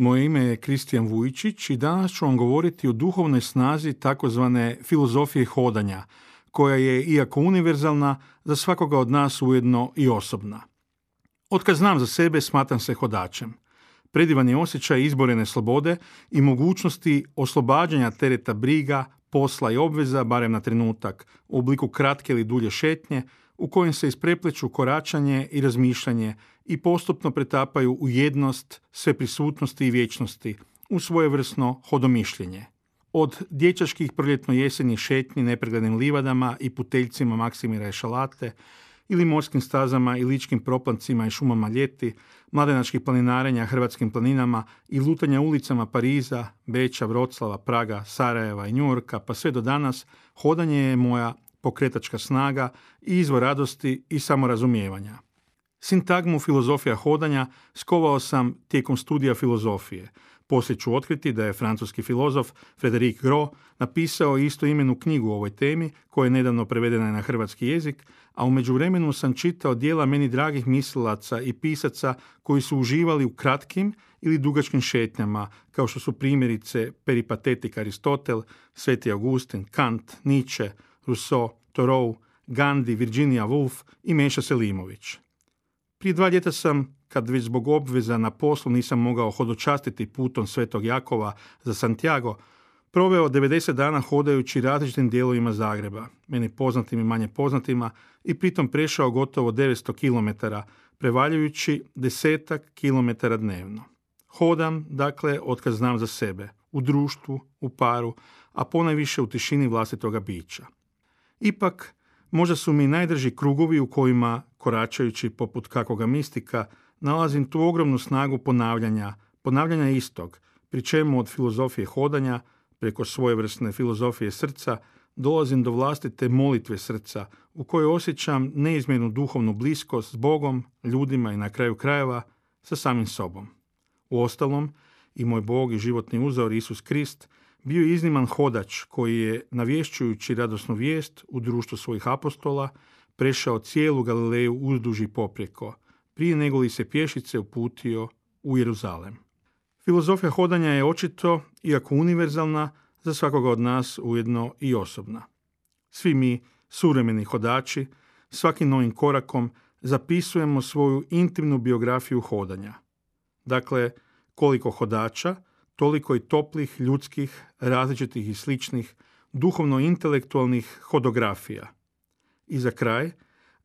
Moje ime je Kristijan Vujčić i danas ću vam govoriti o duhovnoj snazi takozvane filozofije hodanja, koja je, iako univerzalna, za svakoga od nas ujedno i osobna. Otkad znam za sebe, smatram se hodačem. Predivan je osjećaj izborene slobode i mogućnosti oslobađanja tereta briga, posla i obveza, barem na trenutak, u obliku kratke ili dulje šetnje, u kojem se isprepleću koračanje i razmišljanje i postupno pretapaju u jednost, sve prisutnosti i vječnosti, u svojevrsno hodomišljenje. Od dječačkih proljetno-jesenjih šetnji nepreglednim livadama i puteljcima Maksimira i Šalate, ili morskim stazama i ličkim proplancima i šumama ljeti, mladenačkih planinarenja hrvatskim planinama i lutanja ulicama Pariza, Beča, Vroclava, Praga, Sarajeva i Njurka, pa sve do danas, hodanje je moja pokretačka snaga i izvor radosti i samorazumijevanja. Sintagmu filozofija hodanja skovao sam tijekom studija filozofije. Poslije ću otkriti da je francuski filozof Frédéric Gros napisao isto imenu knjigu o ovoj temi, koja je nedavno prevedena na hrvatski jezik, a u međuvremenu sam čitao dijela meni dragih mislilaca i pisaca koji su uživali u kratkim ili dugačkim šetnjama, kao što su primjerice peripatetik Aristotel, Sveti Augustin, Kant, Nietzsche, Rousseau, Thoreau, Gandhi, Virginia Woolf i Meša Selimović. Prije dva ljeta sam, kad već zbog obveza na poslu nisam mogao hodočastiti putom Svetog Jakova za Santiago, proveo 90 dana hodajući različitim dijelovima Zagreba, meni poznatim i manje poznatima, i pritom prešao gotovo 900 km, prevaljujući desetak kilometara dnevno. Hodam, dakle, otkad znam za sebe, u društvu, u paru, a ponajviše u tišini vlastitoga bića. Ipak, možda su mi najdrži krugovi u kojima, koračajući poput kakoga mistika, nalazim tu ogromnu snagu ponavljanja, ponavljanja istog, pri čemu od filozofije hodanja, preko svojevrsne filozofije srca, dolazim do vlastite molitve srca, u kojoj osjećam neizmjernu duhovnu bliskost s Bogom, ljudima i na kraju krajeva sa samim sobom. U ostalom, i moj Bog i životni uzor Isus Krist bio je izniman hodač koji je, navješćujući radosnu vijest u društvu svojih apostola, prešao cijelu Galileju uzduži poprijeko, prije nego li se pješice uputio u Jeruzalem. Filozofija hodanja je očito, iako univerzalna, za svakoga od nas ujedno i osobna. Svi mi, suvremeni hodači, svakim novim korakom zapisujemo svoju intimnu biografiju hodanja. Dakle, koliko hodača, toliko i toplih, ljudskih, različitih i sličnih, duhovno-intelektualnih hodografija. I za kraj,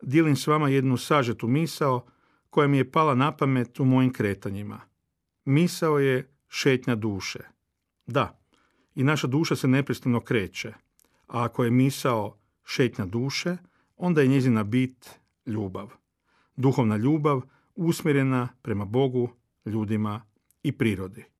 dijelim s vama jednu sažetu misao koja mi je pala na pamet u mojim kretanjima. Misao je šetnja duše. Da, i naša duša se neprestano kreće, a ako je misao šetnja duše, onda je njezina bit ljubav. Duhovna ljubav usmjerena prema Bogu, ljudima i prirodi.